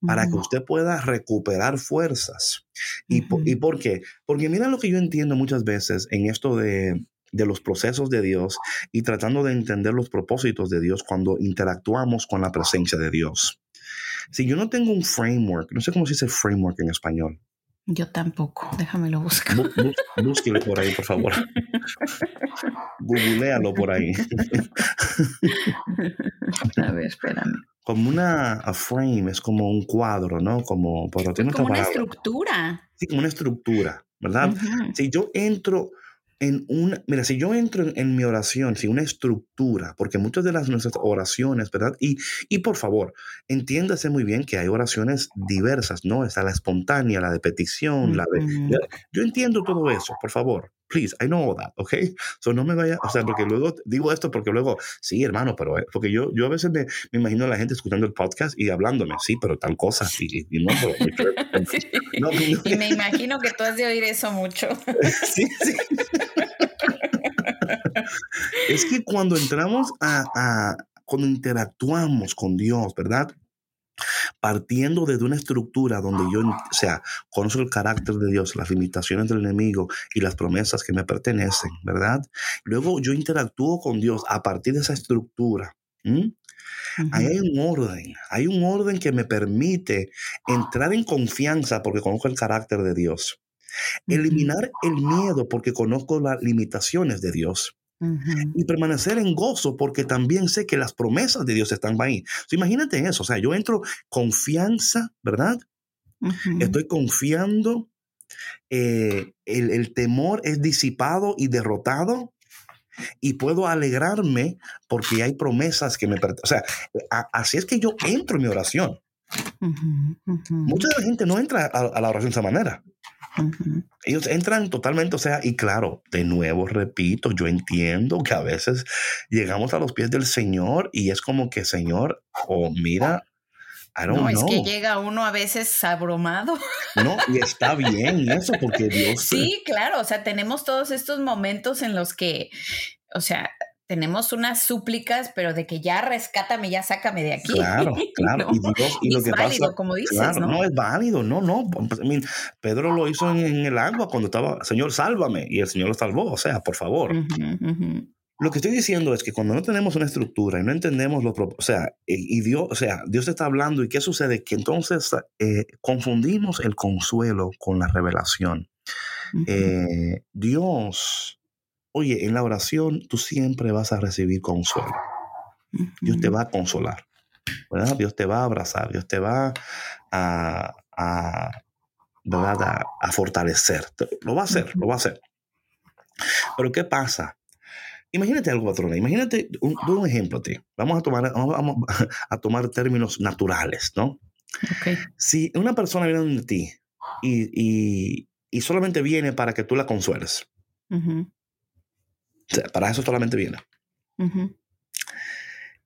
para que usted pueda recuperar fuerzas. ¿Y, ¿Y por qué? Porque mira lo que yo entiendo muchas veces en esto de, de los procesos de Dios y tratando de entender los propósitos de Dios cuando interactuamos con la presencia de Dios. Si yo no tengo un framework, no sé cómo se dice framework en español. Yo tampoco, déjamelo buscar. búsquelo por ahí, por favor. Googlealo por ahí. A ver, espérame. Como una frame, es como un cuadro, ¿no? Como, por como una estructura. Sí, como una estructura, ¿verdad? Si yo entro, en una, mira, si yo entro en, mi oración sin una estructura, porque muchas de las nuestras oraciones, ¿verdad? Y, y por favor, entiéndase muy bien que hay oraciones diversas, ¿no? Está la espontánea, la de petición, la de... Yo entiendo todo eso, por favor. Please, I know all that, ¿ok? So no me vaya, o sea, porque luego digo esto porque luego, sí, hermano, pero, eh, porque yo, yo a veces me, me, imagino a la gente escuchando el podcast y hablándome, sí, pero tal cosa, y, y no, pero, no, Y me imagino que tú has de oír eso mucho. sí, sí. es que cuando entramos a, cuando interactuamos con Dios, ¿verdad? Partiendo desde una estructura donde yo, o sea, conozco el carácter de Dios, las limitaciones del enemigo y las promesas que me pertenecen, ¿verdad? Luego yo interactúo con Dios a partir de esa estructura. Ahí hay un orden, hay un orden que me permite entrar en confianza porque conozco el carácter de Dios. Eliminar el miedo porque conozco las limitaciones de Dios. Y permanecer en gozo porque también sé que las promesas de Dios están ahí. imagínate eso, o sea, yo entro confianza, ¿verdad? Estoy confiando, eh, el, temor es disipado y derrotado y puedo alegrarme porque hay promesas que me... O sea, así es que yo entro en mi oración. Mucha de la gente no entra a, la oración de esa manera. Ellos entran totalmente, o sea, y claro, de nuevo repito, yo entiendo que a veces llegamos a los pies del Señor y es como que, Señor, o mira, I don't no, es que llega uno a veces abrumado. No, y está bien eso, porque Dios. Sí, claro, o sea, tenemos todos estos momentos en los que, o sea, tenemos unas súplicas, pero de que ya rescátame, ya sácame de aquí. Claro, claro. y, lo es válido, como dices, claro, ¿no? es válido, no, no. Pues, Pedro lo hizo en, el agua cuando estaba, Señor, sálvame, y el Señor lo salvó, o sea, por favor. Lo que estoy diciendo es que cuando no tenemos una estructura y no entendemos lo o sea, y Dios, o sea, Dios está hablando y qué sucede, que entonces eh, confundimos el consuelo con la revelación. Eh, Dios Oye, en la oración tú siempre vas a recibir consuelo. Dios te va a consolar. ¿verdad? Dios te va a abrazar, Dios te va a, ¿verdad? a, fortalecer. Lo va a hacer, lo va a hacer. Pero ¿qué pasa? Imagínate algo, patrona. Imagínate un, un ejemplo a ti. Vamos a tomar, vamos a tomar términos naturales, ¿no? Okay. Si una persona viene de ti y, y, solamente viene para que tú la consueles, para eso solamente viene.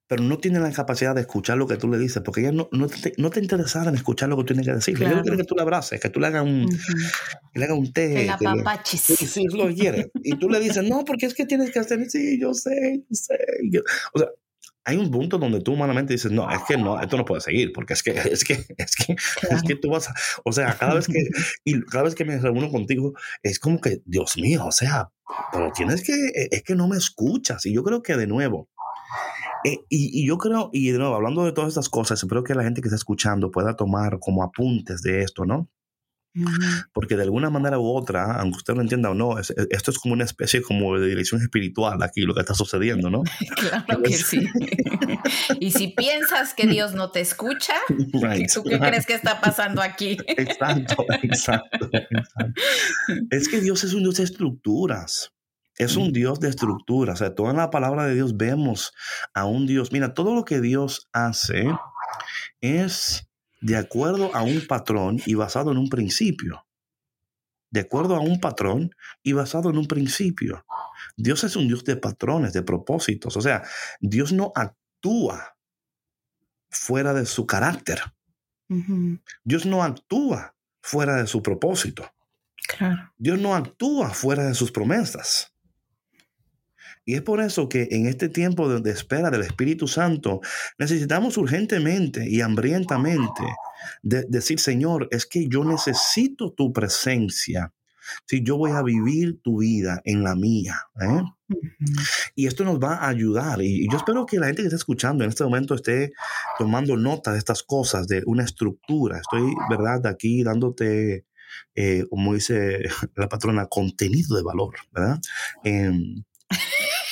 Pero no tiene la capacidad de escuchar lo que tú le dices, porque ella no, no, te, no te interesa en escuchar lo que tú tienes que decir. Ella quiere que tú la abraces, que tú le hagas un, le hagas un té. Que la sí, sí, lo quiere. y tú le dices, no, porque es que tienes que hacer, sí, yo sé, yo sé. o sea, hay un punto donde tú humanamente dices, no, es que no, esto no puede seguir, porque es que, es que, es que, es que tú vas a, o sea, cada vez que, y cada vez que me reúno contigo, es como que, Dios mío, o sea, pero tienes que, e, es que no me escuchas. Y yo creo que de nuevo, eh, y, y, yo creo, y de nuevo, hablando de todas estas cosas, espero que la gente que está escuchando pueda tomar como apuntes de esto, ¿no? Porque de alguna manera u otra, aunque usted lo entienda o no, esto es como una especie como de dirección espiritual aquí, lo que está sucediendo, ¿no? claro que sí. y si piensas que Dios no te escucha, ¿tú qué crees que está pasando aquí? exacto, exacto, Es que Dios es un Dios de estructuras. Es un Dios de estructuras. O sea, toda la palabra de Dios vemos a un Dios. Mira, todo lo que Dios hace es de acuerdo a un patrón y basado en un principio. De acuerdo a un patrón y basado en un principio. Dios es un Dios de patrones, de propósitos. O sea, Dios no actúa fuera de su carácter. Dios no actúa fuera de su propósito. Dios no actúa fuera de sus promesas. Y es por eso que en este tiempo de, espera del Espíritu Santo necesitamos urgentemente y hambrientamente decir, Señor, es que yo necesito tu presencia si yo voy a vivir tu vida en la mía. ¿eh? Y esto nos va a ayudar. Y, yo espero que la gente que está escuchando en este momento esté tomando nota de estas cosas, de una estructura. Estoy, ¿verdad?, aquí dándote, eh, como dice la patrona, contenido de valor, ¿verdad? Em,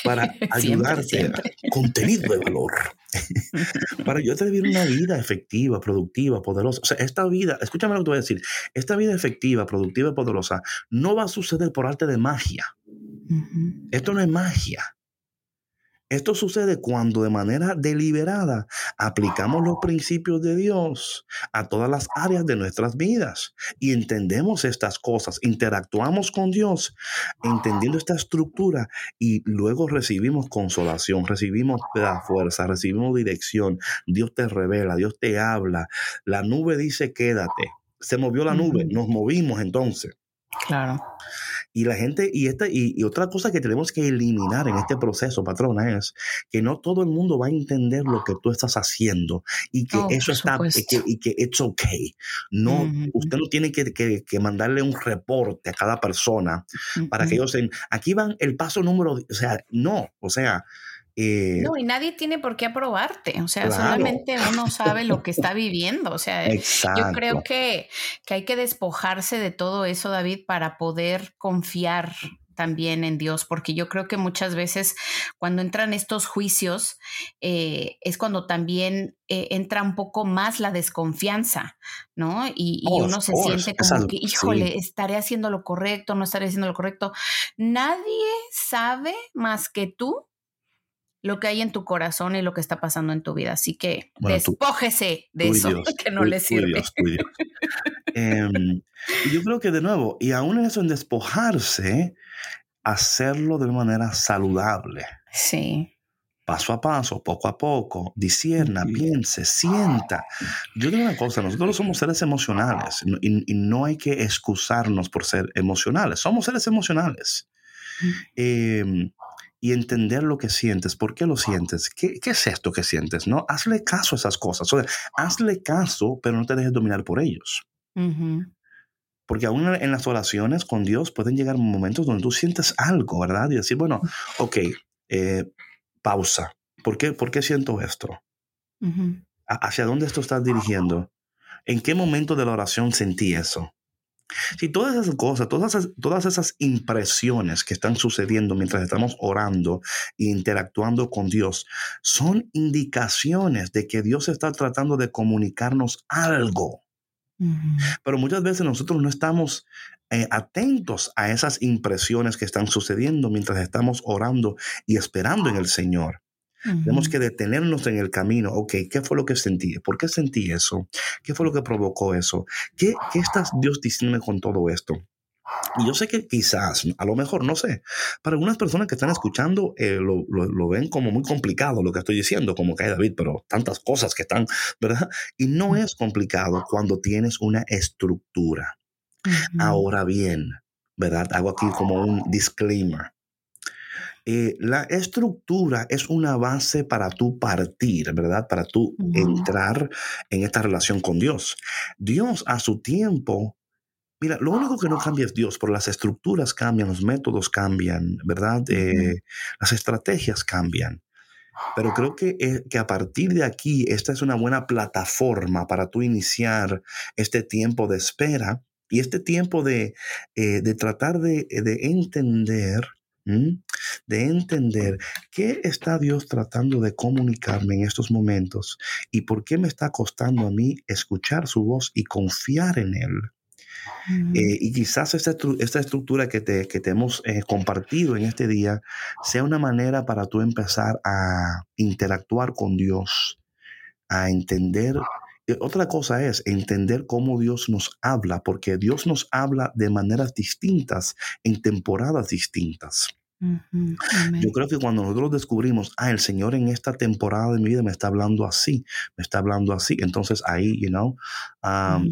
para ayudarte, contenido de valor, para ayudarte a vivir una vida efectiva, productiva, poderosa. O sea, esta vida, escúchame lo que te voy a decir, esta vida efectiva, productiva y poderosa no va a suceder por arte de magia. Esto no es magia. Esto sucede cuando de manera deliberada aplicamos los principios de Dios a todas las áreas de nuestras vidas y entendemos estas cosas, interactuamos con Dios entendiendo esta estructura y luego recibimos consolación, recibimos fuerza, recibimos dirección, Dios te revela, Dios te habla, la nube dice quédate, se movió la nube, nos movimos entonces. Claro. Y la gente, y, esta, y, otra cosa que tenemos que eliminar en este proceso, patrona, es que no todo el mundo va a entender lo que tú estás haciendo y que oh, eso está, y que, y que it's okay. No, usted no tiene que, que, mandarle un reporte a cada persona para que ellos, en, aquí van el paso número, o sea, no, o sea, eh, no, y nadie tiene por qué aprobarte, o sea, solamente uno sabe lo que está viviendo, o sea, yo creo que, que hay que despojarse de todo eso, David, para poder confiar también en Dios, porque yo creo que muchas veces cuando entran estos juicios eh, es cuando también eh, entra un poco más la desconfianza, ¿no? Y, uno se siente como que, híjole, estaré haciendo lo correcto, no estaré haciendo lo correcto. Nadie sabe más que tú lo que hay en tu corazón y lo que está pasando en tu vida. Así que despójese de eso que no le sirve. Em, y yo creo que de nuevo, y aún eso en despojarse, hacerlo de una manera saludable. Sí. Paso a paso, poco a poco, disierna, piense, sienta. Yo digo una cosa, nosotros somos seres emocionales y, no hay que excusarnos por ser emocionales. Somos seres emocionales y entender lo que sientes, por qué lo sientes, qué, qué es esto que sientes, ¿no? Hazle caso a esas cosas. O sea, hazle caso, pero no te dejes dominar por ellos. Porque aún en las oraciones con Dios pueden llegar momentos donde tú sientes algo, ¿verdad? Y decir, bueno, ok, eh, pausa. ¿Por qué, ¿Por qué siento esto? ¿Hacia dónde esto está dirigiendo? ¿En qué momento de la oración sentí eso? Si todas esas cosas, todas esas, todas esas impresiones que están sucediendo mientras estamos orando e interactuando con Dios son indicaciones de que Dios está tratando de comunicarnos algo. Pero muchas veces nosotros no estamos eh, atentos a esas impresiones que están sucediendo mientras estamos orando y esperando en el Señor. Tenemos que detenernos en el camino. Ok, ¿qué fue lo que sentí? ¿Por qué sentí eso? ¿Qué fue lo que provocó eso? ¿Qué, qué está Dios diciendo con todo esto? Y yo sé que quizás, a lo mejor, no sé, para algunas personas que están escuchando eh, lo, lo, ven como muy complicado lo que estoy diciendo, como que hay David, pero tantas cosas que están, ¿verdad? Y no es complicado cuando tienes una estructura. Ahora bien, ¿verdad? Hago aquí como un disclaimer. Eh, la estructura es una base para tú partir, ¿verdad? Para tú entrar en esta relación con Dios. Dios a su tiempo, mira, lo único que no cambia es Dios, pero las estructuras cambian, los métodos cambian, ¿verdad? Eh, las estrategias cambian. Pero creo que, eh, que, a partir de aquí, esta es una buena plataforma para tú iniciar este tiempo de espera y este tiempo de, de tratar de, de entender de entender qué está Dios tratando de comunicarme en estos momentos y por qué me está costando a mí escuchar su voz y confiar en Él. Eh, y quizás esta, esta estructura que te, que te hemos eh, compartido en este día sea una manera para tú empezar a interactuar con Dios, a entender otra cosa es entender cómo Dios nos habla, porque Dios nos habla de maneras distintas en temporadas distintas. Yo creo que cuando nosotros descubrimos, ah, el Señor en esta temporada de mi vida me está hablando así, me está hablando así, entonces ahí, you know,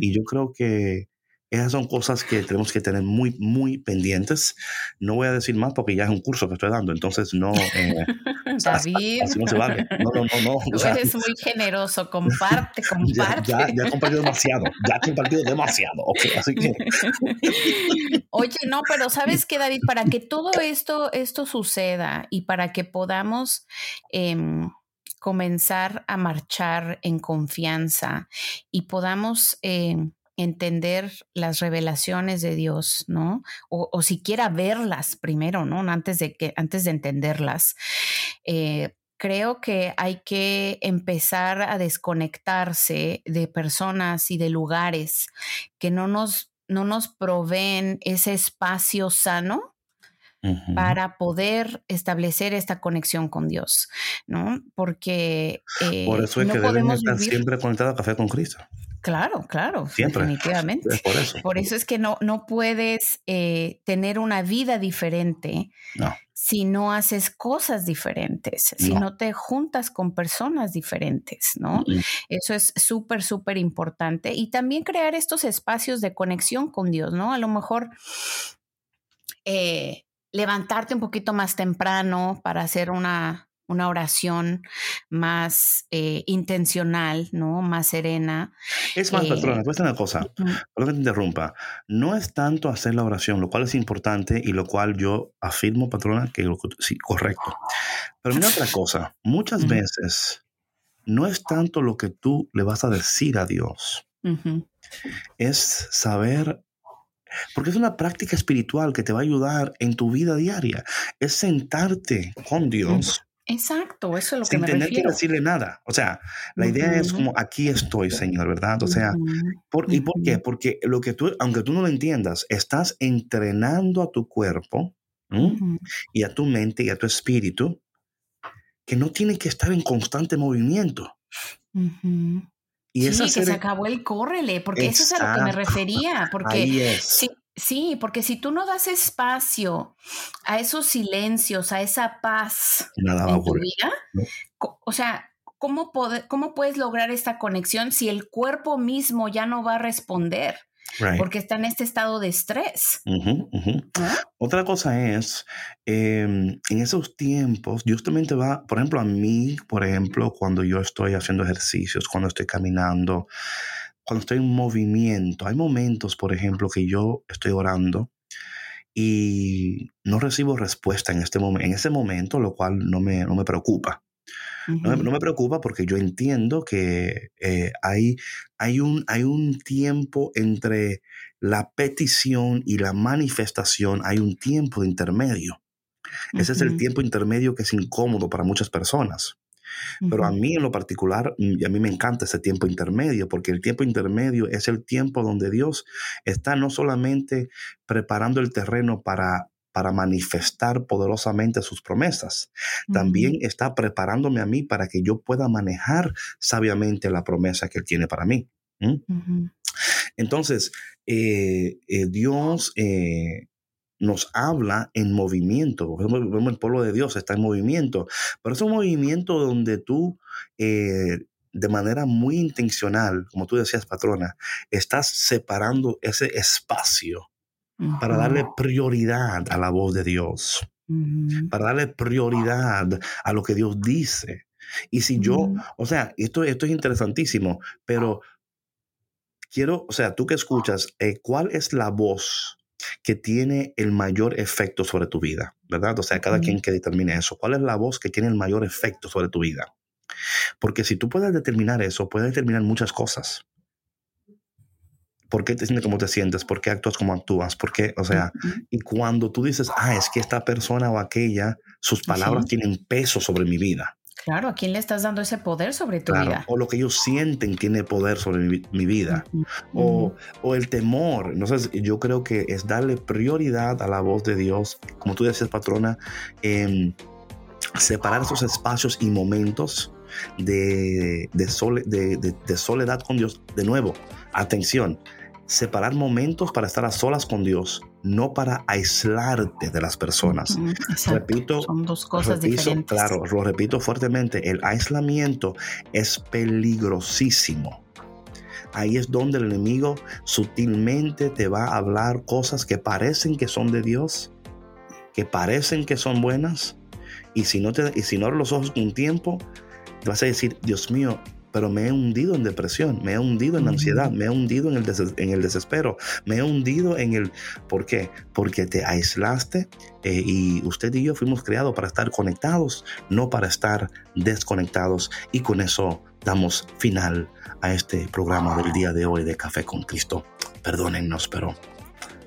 y yo creo que esas son cosas que tenemos que tener muy, muy pendientes. No voy a decir más porque ya es un curso que estoy dando, entonces no. Eh, David. Así, no se vale. No, no, no. no. Eres muy generoso, comparte, comparte. Ya, ya, he compartido demasiado, ya he compartido demasiado. Así que. Oye, no, pero ¿sabes qué, David? Para que todo esto, esto suceda y para que podamos. Eh, comenzar a marchar en confianza y podamos eh, entender las revelaciones de Dios, ¿no? O, siquiera verlas primero, ¿no? Antes de que, antes de entenderlas. Eh, creo que hay que empezar a desconectarse de personas y de lugares que no nos, no nos proveen ese espacio sano para poder establecer esta conexión con Dios, ¿no? Porque por eso es que deben estar siempre conectados a Café con Cristo. Claro, claro, definitivamente. por, eso. es que no, no puedes eh, tener una vida diferente si no haces cosas diferentes, si no te juntas con personas diferentes, ¿no? Eso es súper, súper importante. Y también crear estos espacios de conexión con Dios, ¿no? A lo mejor eh, levantarte un poquito más temprano para hacer una una oración más eh, intencional, ¿no? Más serena. Es más, patrona, cuesta una cosa, perdón que te interrumpa. No es tanto hacer la oración, lo cual es importante y lo cual yo afirmo, patrona, que sí, correcto. Pero mira otra cosa, muchas veces no es tanto lo que tú le vas a decir a Dios, es saber porque es una práctica espiritual que te va a ayudar en tu vida diaria. Es sentarte con Dios Exacto, eso es lo que me tener que decirle nada. O sea, la idea es como aquí estoy, Señor, ¿verdad? O sea, por, ¿y por qué? Porque lo que tú, aunque tú no lo entiendas, estás entrenando a tu cuerpo y a tu mente y a tu espíritu que no tiene que estar en constante movimiento. Y sí, que se acabó el córrele, porque eso es a lo que me refería, porque si, Sí, porque si tú no das espacio a esos silencios, a esa paz en tu vida, o sea, ¿cómo, ¿cómo puedes lograr esta conexión si el cuerpo mismo ya no va a responder? Porque está en este estado de estrés. Otra cosa es, em, en esos tiempos, Dios también te va, por ejemplo, a mí, por ejemplo, cuando yo estoy haciendo ejercicios, cuando estoy caminando, cuando estoy en movimiento, hay momentos, por ejemplo, que yo estoy orando y no recibo respuesta en, este en ese momento, lo cual no me, no me preocupa. no, me, preocupa porque yo entiendo que eh, hay, hay, un, hay un tiempo entre la petición y la manifestación, hay un tiempo de intermedio. Ese es el tiempo intermedio que es incómodo para muchas personas. Pero a mí en lo particular, y a mí me encanta ese tiempo intermedio, porque el tiempo intermedio es el tiempo donde Dios está no solamente preparando el terreno para para manifestar poderosamente sus promesas. También está preparándome a mí para que yo pueda manejar sabiamente la promesa que Él tiene para mí. Entonces, eh, eh, Dios eh, nos habla en movimiento. Vemos el pueblo de Dios está en movimiento, pero es un movimiento donde tú, eh, de manera muy intencional, como tú decías, patrona, estás separando ese espacio para darle prioridad a la voz de Dios, para darle prioridad a lo que Dios dice. Y si yo, o sea, esto, esto es interesantísimo, pero quiero, o sea, tú que escuchas, eh, ¿cuál es la voz? Que tiene el mayor efecto sobre tu vida, ¿verdad? O sea, cada quien que determine eso. ¿Cuál es la voz que tiene el mayor efecto sobre tu vida? Porque si tú puedes determinar eso, puedes determinar muchas cosas. ¿Por qué te sientes como te sientes? ¿Por qué actúas como actúas? ¿Por qué? O sea, y cuando tú dices, ah, es que esta persona o aquella, sus palabras tienen peso sobre mi vida. Claro, ¿a quién le estás dando ese poder sobre tu vida? O lo que ellos sienten tiene poder sobre mi, vida. o, el temor. Entonces, yo creo que es darle prioridad a la voz de Dios, como tú decías, patrona, en separar esos espacios y momentos de, de, soledad con Dios. De nuevo, atención, separar momentos para estar a solas con Dios, no para aislarte de las personas. repito, son dos cosas diferentes. Claro, lo repito fuertemente, el aislamiento es peligrosísimo. Ahí es donde el enemigo sutilmente te va a hablar cosas que parecen que son de Dios, que parecen que son buenas, y si no te y si no abres los ojos un tiempo, vas a decir, Dios mío, pero me he hundido en depresión, me he hundido en ansiedad, me he hundido en el, en el desespero, me he hundido en el... ¿Por qué? Porque te aislaste eh, y usted y yo fuimos creados para estar conectados, no para estar desconectados. Y con eso damos final a este programa del día de hoy de Café con Cristo. Perdónennos, pero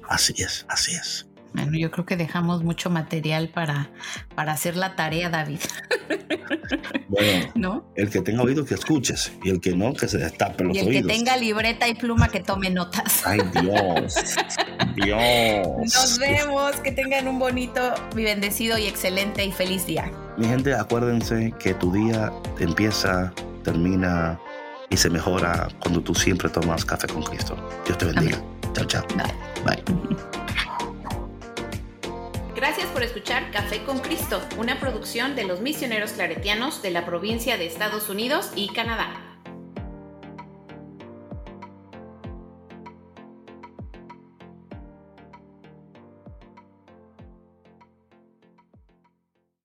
así es, así es. Bueno, yo creo que dejamos mucho material para, para hacer la tarea, David. Bueno, el que tenga oído que escuches y el que no, que se destape los oídos. Y el que tenga libreta y pluma que tome notas. Ay, Dios. Dios. Nos vemos. Que tengan un bonito, bendecido y excelente y feliz día. Mi gente, acuérdense que tu día empieza, termina y se mejora cuando tú siempre tomas café con Cristo. Dios te bendiga. Chao, chao. Bye. Gracias por escuchar Café con Cristo, una producción de los misioneros claretianos de la provincia de Estados Unidos y Canadá.